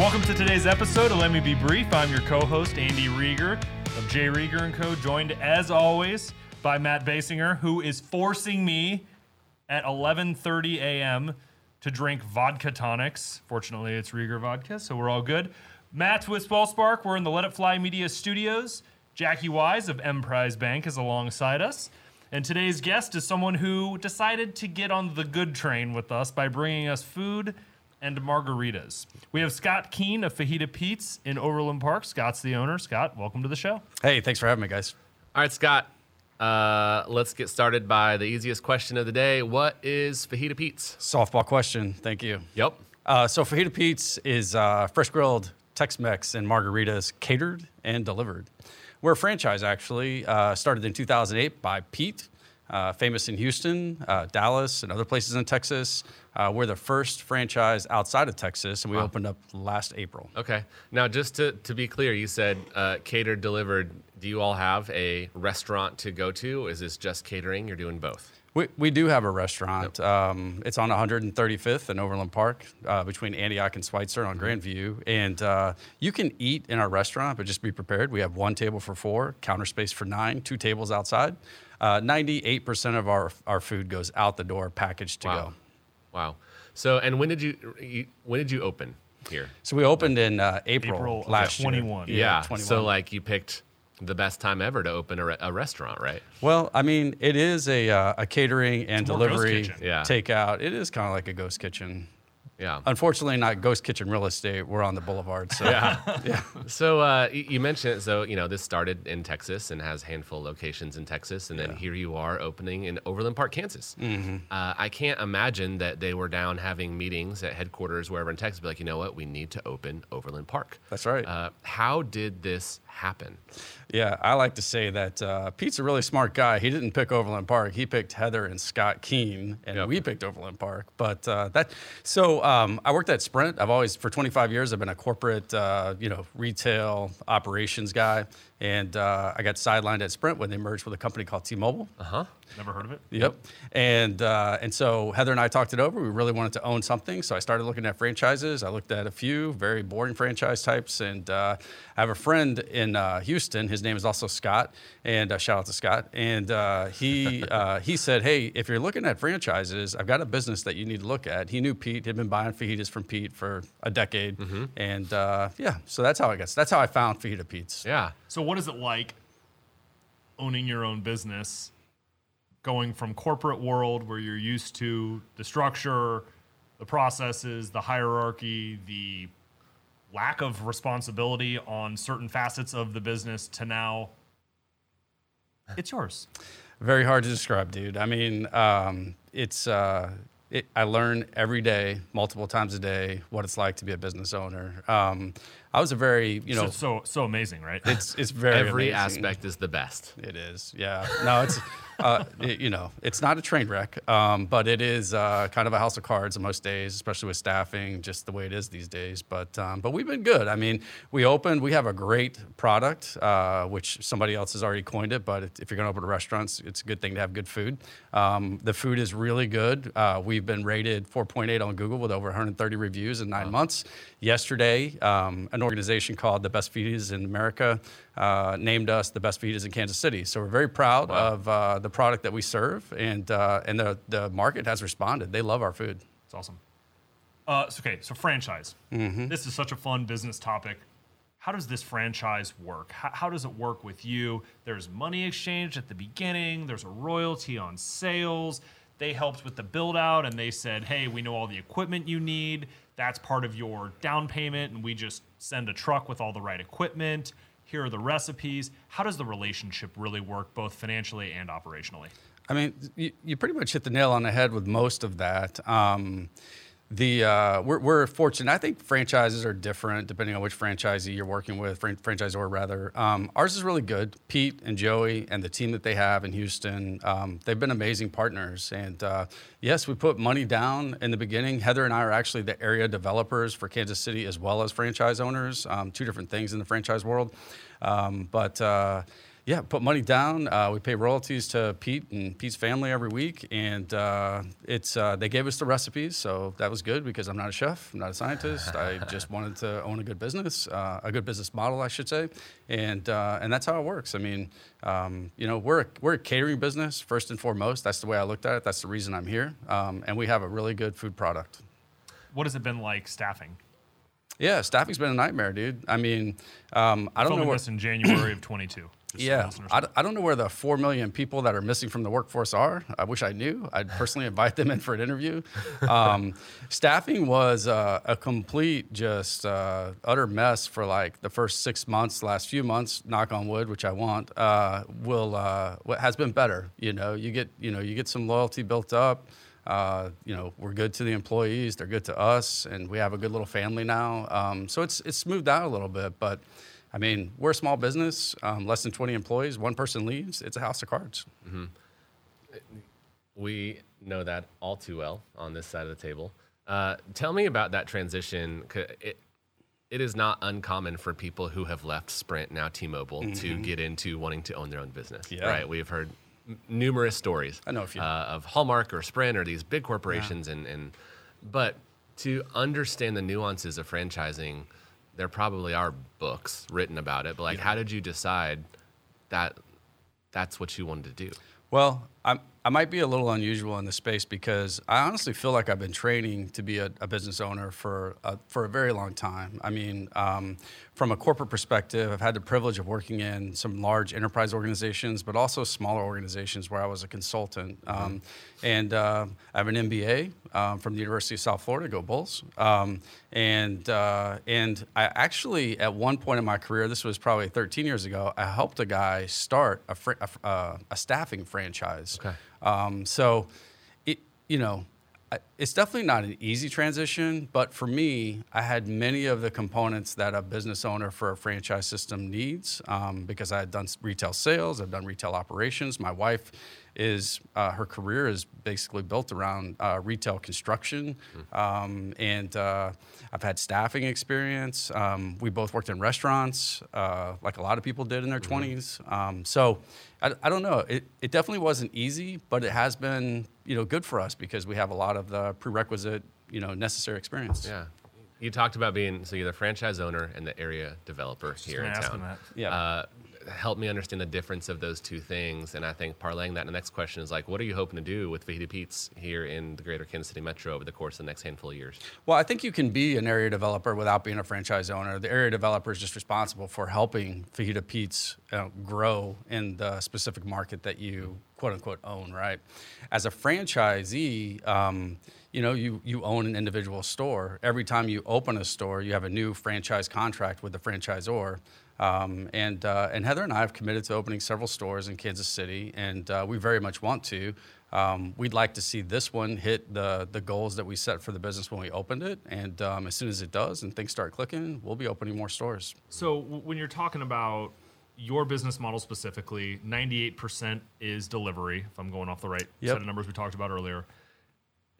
Welcome to today's episode of Let Me Be Brief. I'm your co-host Andy Rieger of J Rieger and Co. Joined as always by Matt Baysinger, who is forcing me at 11:30 a.m. to drink vodka tonics. Fortunately, it's Rieger vodka, so we're all good. Matt with Swell Spark. We're in the Let It Fly Media Studios. Jackie Wise of Emprise Bank is alongside us. And today's guest is someone who decided to get on the good train with us by bringing us food and margaritas. We have Scott Keene of Fajita Pete's in Overland Park. Scott's the owner. Scott, welcome to the show. Hey, thanks for having me, guys. All right, Scott. Uh, let's get started by the easiest question of the day. What is Fajita Pete's? Softball question. Thank you. Yep. Uh, so Fajita Pete's is uh, fresh grilled Tex-Mex and margaritas catered and delivered. We're a franchise, actually, uh, started in 2008 by Pete, uh, famous in Houston, uh, Dallas, and other places in Texas. Uh, we're the first franchise outside of Texas, and we opened up last April. Okay. Now, just to, to be clear, you said uh, catered, delivered. Do you all have a restaurant to go to? Is this just catering? You're doing both? We, we do have a restaurant. Um, it's on 135th in Overland Park uh, between Antioch and Switzer on Grandview. And uh, you can eat in our restaurant, but just be prepared. We have one table for four, counter space for nine, two tables outside. Uh, 98% of our, our food goes out the door, packaged to Wow. go. Wow. So, and when did you, you when did you open here? So we opened in uh, April, April of last 21. year. Yeah. 21. So, like, you picked the best time ever to open a, re- a restaurant, right? Well, I mean, it is a, uh, a catering and delivery kitchen. Yeah. takeout. It is kind of like a ghost kitchen. Yeah. Unfortunately, not ghost kitchen real estate. We're on the boulevard. So yeah. yeah. So uh, you mentioned it. So you know this started in Texas and has handful of locations in Texas, and then here you are opening in Overland Park, Kansas. Mm-hmm. Uh, I can't imagine that they were down having meetings at headquarters wherever in Texas, be like, you know what, we need to open Overland Park. That's right. Uh, how did this happen? Yeah, I like to say that uh, Pete's a really smart guy. He didn't pick Overland Park. He picked Heather and Scott Keene, and Yep. we picked Overland Park. But uh, that, so um, I worked at Sprint. I've always, for 25 years, I've been a corporate, uh, you know, retail operations guy. And uh, I got sidelined at Sprint when they merged with a company called T-Mobile. Uh huh. Never heard of it? Yep. And uh, and so Heather and I talked it over. We really wanted to own something, so I started looking at franchises. I looked at a few very boring franchise types, and uh, I have a friend in uh, Houston. His name is also Scott, and uh, shout out to Scott. And uh, he uh, he said, "Hey, if you're looking at franchises, I've got a business that you need to look at." He knew Pete. He'd been buying fajitas from Pete for a decade, and uh, yeah, so that's how I guess that's how I found Fajita Pete's. Yeah. So, what is it like owning your own business, going from corporate world where you're used to the structure, the processes, the hierarchy, the lack of responsibility on certain facets of the business to now it's yours. Very hard to describe, dude. I mean, um, it's uh, it, I learn every day, multiple times a day, what it's like to be a business owner. Um, I was a very, you know, so, so so amazing, right? it's it's very Every amazing. aspect is the best. It is, yeah. No, it's, uh, it- you know, it's not a train wreck, um, but it is uh, kind of a house of cards on most days, especially with staffing, just the way it is these days. But um, but we've been good. I mean, we opened. We have a great product, uh, which somebody else has already coined it. But if you're going to open restaurants, it's a good thing to have good food. Um, the food is really good. Uh, we've been rated 4.8 on Google with over 130 reviews in nine months. Yesterday, um, an organization called the Best Fajitas in America uh, named us the best fajitas in Kansas City. So we're very proud of uh, the product that we serve, and uh, and the the market has responded. They love our food. It's awesome. Uh, so, okay, so franchise. This is such a fun business topic. How does this franchise work? How, how does it work with you? There's money exchange at the beginning. There's a royalty on sales. They helped with the build out, and they said, "Hey, we know all the equipment you need. That's part of your down payment, and we just send a truck with all the right equipment. Here are the recipes." How does the relationship really work, both financially and operationally? I mean, you, you pretty much hit the nail on the head with most of that. Um, the uh, we're, we're fortunate. I think franchises are different depending on which franchisee you're working with, fran- franchisor rather. Um, ours is really good. Pete and Joey and the team that they have in Houston, um, they've been amazing partners. And uh, yes, we put money down in the beginning. Heather and I are actually the area developers for Kansas City as well as franchise owners. Um, two different things in the franchise world. Um, but uh, Yeah, put money down. Uh, we pay royalties to Pete and Pete's family every week, and uh, it's uh, they gave us the recipes, so that was good because I'm not a chef, I'm not a scientist. I just wanted to own a good business, uh, a good business model, I should say, and uh, and that's how it works. I mean, um, you know, we're a, we're a catering business first and foremost. That's the way I looked at it. That's the reason I'm here, um, and we have a really good food product. What has it been like staffing? Yeah, staffing's been a nightmare, dude. I mean, um, I don't know Filming what. this in January of 22. Yeah, I, I don't know where the four million people that are missing from the workforce are. I wish I knew. I'd personally invite them in for an interview. Um, staffing was uh, a complete, just uh, utter mess for like the first six months. Last few months, knock on wood, which I want, uh, will uh, what has been better. You know, you get you know you get some loyalty built up. Uh, you know, we're good to the employees; they're good to us, and we have a good little family now. Um, so it's it's smoothed out a little bit, but. I mean, we're a small business, um, less than 20 employees. One person leaves, it's a house of cards. We know that all too well on this side of the table. Uh, tell me about that transition. It, it is not uncommon for people who have left Sprint, now T-Mobile, to get into wanting to own their own business. Mm-hmm. Yeah. Right. We've heard n- numerous stories. I know a few. Uh, of Hallmark or Sprint or these big corporations, and, and but to understand the nuances of franchising, there probably are books written about it. But like, how did you decide that that's what you wanted to do? Well, I'm, I might be a little unusual in this space because I honestly feel like I've been training to be a, a business owner for a, for a very long time. I mean, um, from a corporate perspective, I've had the privilege of working in some large enterprise organizations, but also smaller organizations where I was a consultant. Um, and uh, I have an MBA um, from the University of South Florida, go Bulls. Um, and uh, and I actually, at one point in my career, this was probably 13 years ago, I helped a guy start a, fr- a, uh, a staffing franchise. Okay. Um, so, it you know, it's definitely not an easy transition, but for me, I had many of the components that a business owner for a franchise system needs um, because I had done retail sales, I've done retail operations. My wife is uh, her career is basically built around uh, retail construction, um, and uh, I've had staffing experience. Um, we both worked in restaurants, uh, like a lot of people did in their 20s. Um, so I, I don't know. It, it definitely wasn't easy, but it has been you know good for us because we have a lot of the prerequisite you know necessary experience. Yeah. You talked about being so you're the franchise owner and the area developer here in gonna ask town. that. Yeah. Help me understand the difference of those two things, and I think parlaying that. The next question is like, what are you hoping to do with Fajita Pete's here in the Greater Kansas City Metro over the course of the next handful of years? Well, I think you can be an area developer without being a franchise owner. The area developer is just responsible for helping Fajita Pete's uh, grow in the specific market that you quote unquote own, right? As a franchisee, um, you know, you, you own an individual store. Every time you open a store, you have a new franchise contract with the franchisor. Um, and, uh, and Heather and I have committed to opening several stores in Kansas City, and uh, we very much want to. Um, we'd like to see this one hit the, the goals that we set for the business when we opened it. And um, as soon as it does and things start clicking, we'll be opening more stores. So w- when you're talking about your business model specifically, 98% is delivery, if I'm going off the right Yep. set of numbers we talked about earlier.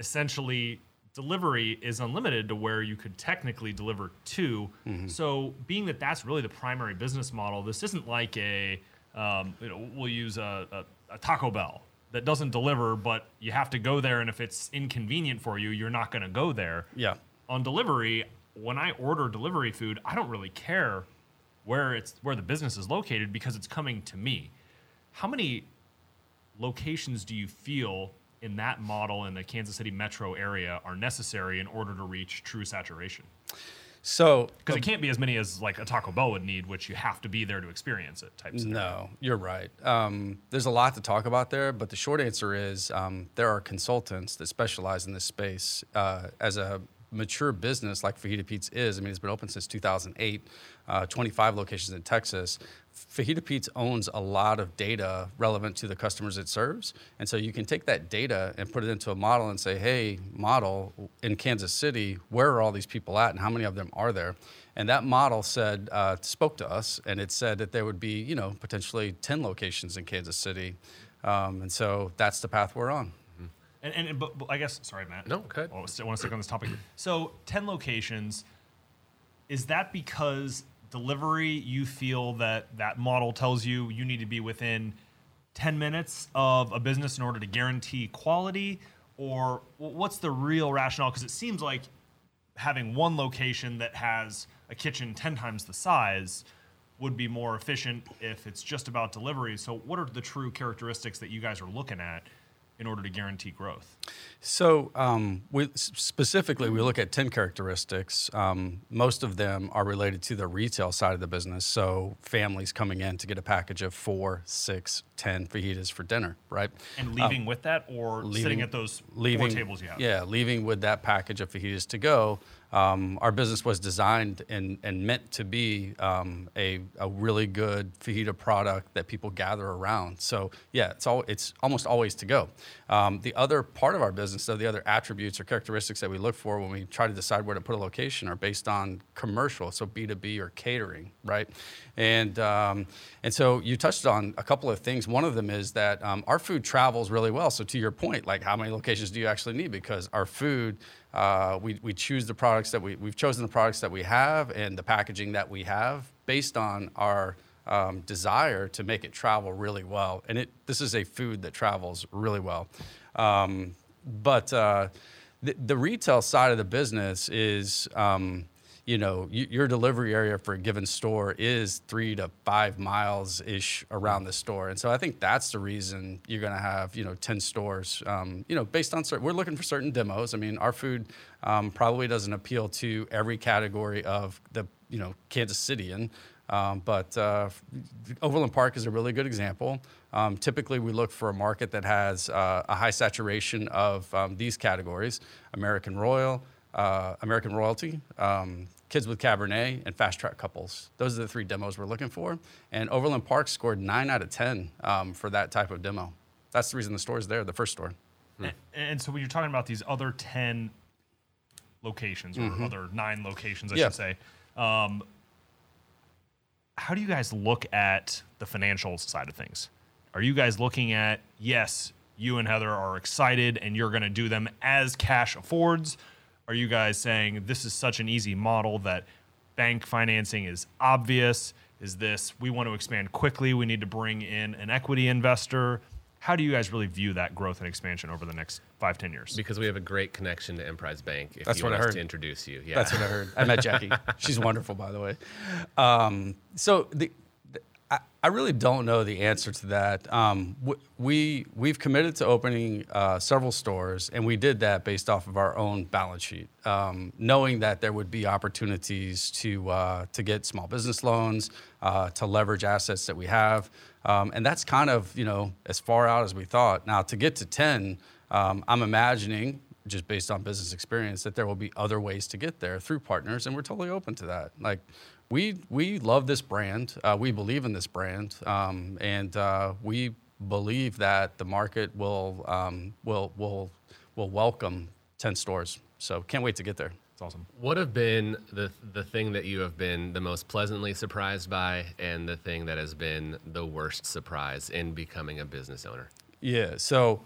Essentially, delivery is unlimited to where you could technically deliver to. So being that that's really the primary business model, this isn't like a, um, you know, we'll use a, a, a Taco Bell that doesn't deliver, but you have to go there, and if it's inconvenient for you, you're not going to go there Yeah. on delivery, when I order delivery food, I don't really care where it's where the business is located because it's coming to me. How many locations do you feel in that model in the Kansas City metro area are necessary in order to reach true saturation? So, Because it can't be as many as like a Taco Bell would need, which you have to be there to experience it. Type. scenario. No, you're right. Um, there's a lot to talk about there, but the short answer is um, there are consultants that specialize in this space. Uh, as a mature business like Fajita Pete's is, I mean, it's been open since 2008, uh, 25 locations in Texas. Fajita Pete's owns a lot of data relevant to the customers it serves. And so you can take that data and put it into a model and say, hey, model in Kansas City, where are all these people at and how many of them are there? And that model said, uh, spoke to us, and it said that there would be, you know, potentially 10 locations in Kansas City. Um, and so that's the path we're on. And, and, but, but I guess, sorry, Matt. No, go ahead. I want to stick on this topic. So, 10 locations, is that because delivery, you feel that that model tells you you need to be within 10 minutes of a business in order to guarantee quality? Or what's the real rationale? Because it seems like having one location that has a kitchen 10 times the size would be more efficient if it's just about delivery. So, what are the true characteristics that you guys are looking at in order to guarantee growth? So, um, we, specifically, we look at 10 characteristics. Um, most of them are related to the retail side of the business. So, families coming in to get a package of four, six, 10 fajitas for dinner, right? And leaving with that, or sitting at those leaving, four tables you have? Yeah, leaving with that package of fajitas to go. Um, our business was designed and, and meant to be um, a, a really good fajita product that people gather around. So yeah, it's all it's almost always to go. Um, the other part of our business, though, the other attributes or characteristics that we look for when we try to decide where to put a location are based on commercial, so B two B or catering, right? And um, and so you touched on a couple of things. One of them is that um, our food travels really well. So to your point, like how many locations do you actually need? Because our food, uh, we, we choose the products that we, we've chosen the products that we have and the packaging that we have based on our um, desire to make it travel really well. And it, this is a food that travels really well. Um, but uh, the, the retail side of the business is, um, you know, your delivery area for a given store is three to five miles ish around the store, and so I think that's the reason you're going to have, you know, ten stores. Um, you know, based on certain, we're looking for certain demos. I mean, our food um, probably doesn't appeal to every category of the, you know, Kansas Cityan. Um, but uh, Overland Park is a really good example. Um, typically, we look for a market that has uh, a high saturation of um, these categories: American Royal, uh, American Royalty, um, kids with Cabernet, and fast track couples. Those are the three demos we're looking for. And Overland Park scored nine out of ten um, for that type of demo. That's the reason the store is there, the first store. And, and so when you're talking about these other 10 locations or other nine locations, I Yeah. should say, um, how do you guys look at the financial side of things? Are you guys looking at, yes, you and Heather are excited and you're going to do them as cash affords? Are you guys saying this is such an easy model that bank financing is obvious? Is this, we want to expand quickly, we need to bring in an equity investor? How do you guys really view that growth and expansion over the next five, ten years? Because we have a great connection to Emprise Bank. If That's you what want I us heard. to introduce you. Yeah. That's what I heard. I met Jackie. She's wonderful, by the way. Um, so the, the- I, really don't know the answer to that. Um, we we've committed to opening uh, several stores, and we did that based off of our own balance sheet, um, knowing that there would be opportunities to uh, to get small business loans, uh, to leverage assets that we have, um, and that's kind of you know as far out as we thought. Now to get to ten, um, I'm imagining just based on business experience that there will be other ways to get there through partners and we're totally open to that like we we love this brand uh, we believe in this brand um, and uh, we believe that the market will um, will will will welcome 10 stores so can't wait to get there It's awesome. What have been the the thing that you have been the most pleasantly surprised by, and the thing that has been the worst surprise in becoming a business owner? Yeah. So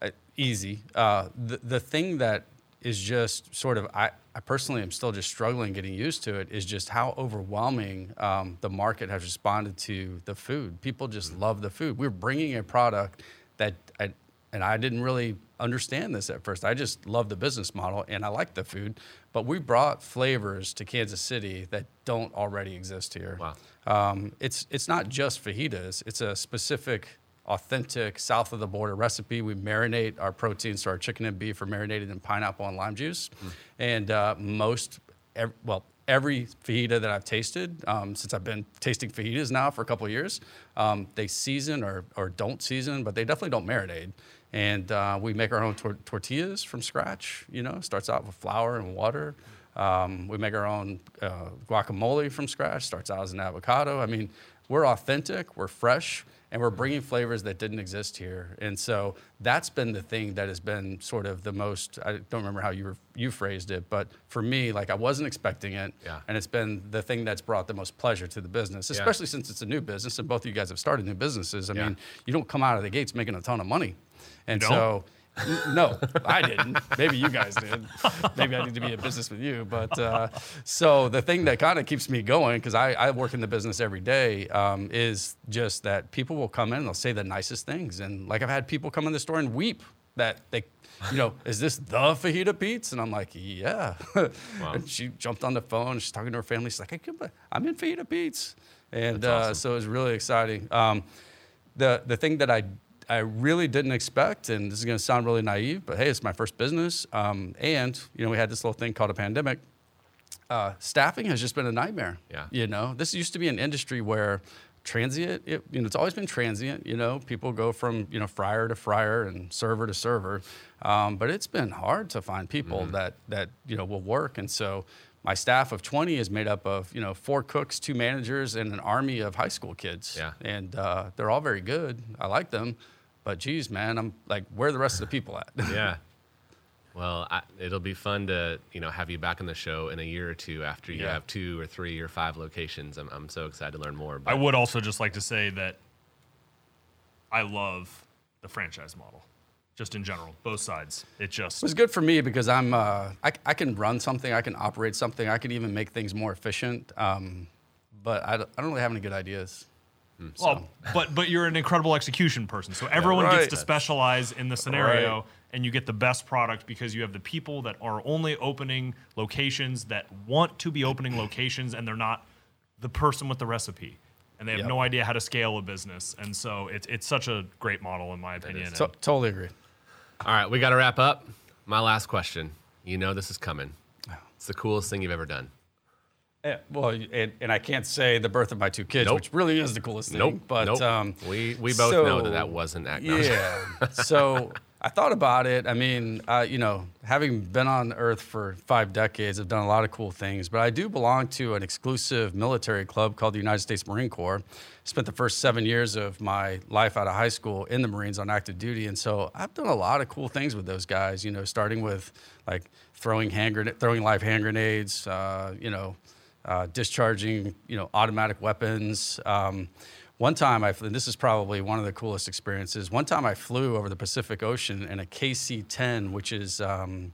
uh, easy. Uh, the the thing that is just sort of I, I personally am still just struggling getting used to it is just how overwhelming um, the market has responded to the food. People just love the food. We're bringing a product that I, and I didn't really understand this at first. I just love the business model and I like the food, but we brought flavors to Kansas City that don't already exist here. Wow. Um, it's it's not just fajitas. It's a specific, authentic south of the border recipe. We marinate our proteins, so our chicken and beef are marinated in pineapple and lime juice, and uh, most, ev- well, every fajita that I've tasted um, since I've been tasting fajitas now for a couple of years, um, they season or or don't season, but they definitely don't marinate. And uh, we make our own tor- tortillas from scratch. You know, starts out with flour and water. Um, we make our own uh, guacamole from scratch. Starts out as an avocado. I mean, we're authentic, we're fresh, and we're bringing flavors that didn't exist here. And so that's been the thing that has been sort of the most. I don't remember how you were, you phrased it, but for me, like I wasn't expecting it, Yeah. and it's been the thing that's brought the most pleasure to the business, Yeah. especially since it's a new business, and both of you guys have started new businesses. I Yeah. mean, you don't come out of the gates making a ton of money, and so no, I didn't. Maybe you guys did. Maybe I need to be in business with you. But uh, so the thing that kind of keeps me going, because I, I, work in the business every day, um, is just that people will come in and they'll say the nicest things. And like I've had people come in the store and weep that they, you know, is this the fajita Pete's? And I'm like, yeah. Wow. and she jumped on the phone. She's talking to her family. She's like, I'm in fajita Pete's. And uh, so it was really exciting. Um, the, the thing that I I really didn't expect, and this is going to sound really naive, but hey, it's my first business. Um, and, you know, we had this little thing called a pandemic. Uh, staffing has just been a nightmare. Yeah. You know, this used to be an industry where transient, it, you know, it's always been transient. You know, people go from, you know, fryer to fryer and server to server. Um, but it's been hard to find people mm-hmm. that, that, you know, will work. And so, my staff of 20 is made up of you know four cooks two managers and an army of high school kids yeah. and uh, they're all very good i like them but geez man i'm like where are the rest of the people at yeah well I, it'll be fun to you know have you back on the show in a year or two after you yeah. have two or three or five locations i'm, I'm so excited to learn more but. i would also just like to say that i love the franchise model just in general, both sides. It just it was good for me because I'm uh, I, I can run something, I can operate something, I can even make things more efficient. Um, but I I don't really have any good ideas. Hmm. So. Well, but but you're an incredible execution person, so everyone yeah, right. gets to specialize in the scenario, right. and you get the best product because you have the people that are only opening locations that want to be opening locations, and they're not the person with the recipe and they have yep. no idea how to scale a business. And so it's it's such a great model in my opinion. To- totally agree. All right, we got to wrap up. My last question. You know this is coming. It's the coolest thing you've ever done. Yeah, well, and, and I can't say the birth of my two kids, nope. which really is the coolest thing. Nope. But nope. Um, we we both so, know that that wasn't that. Yeah. so I thought about it. I mean, uh, you know, having been on Earth for five decades, I've done a lot of cool things. But I do belong to an exclusive military club called the United States Marine Corps. Spent the first seven years of my life out of high school in the Marines on active duty, and so I've done a lot of cool things with those guys. You know, starting with like throwing hand grenade, throwing live hand grenades. Uh, you know, uh, discharging you know automatic weapons. Um, one time, I and this is probably one of the coolest experiences. One time, I flew over the Pacific Ocean in a KC-10, which is, um,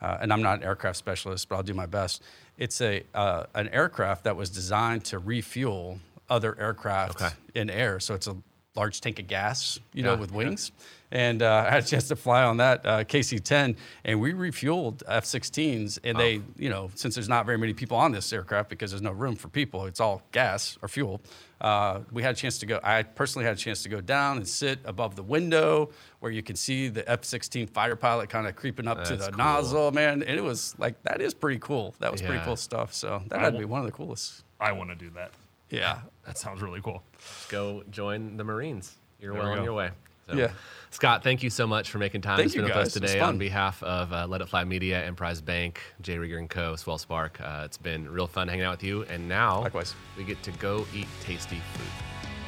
uh, and I'm not an aircraft specialist, but I'll do my best. It's a uh, an aircraft that was designed to refuel other aircraft okay. in air. So it's a large tank of gas, you yeah, know, with wings. Yeah. And uh, I had a chance to fly on that uh, KC-10, and we refueled F-16s. And oh. they, you know, since there's not very many people on this aircraft because there's no room for people, it's all gas or fuel. Uh, we had a chance to go. I personally had a chance to go down and sit above the window where you can see the F-16 fighter pilot kind of creeping up That's to the cool. nozzle, man. And it was like that is pretty cool. That was yeah. pretty cool stuff. So that I had to be one of the coolest. I want to do that. Yeah, that sounds really cool. Go join the Marines. You're there well we on your way. So, yeah. Scott, thank you so much for making time thank to spend with us today on behalf of uh, Let It Fly Media, Emprise Bank, J. Rieger and Co., Swell Spark. Uh, it's been real fun hanging out with you. And now Likewise. we get to go eat tasty food.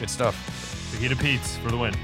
Good stuff. Fajita Pete's for the win.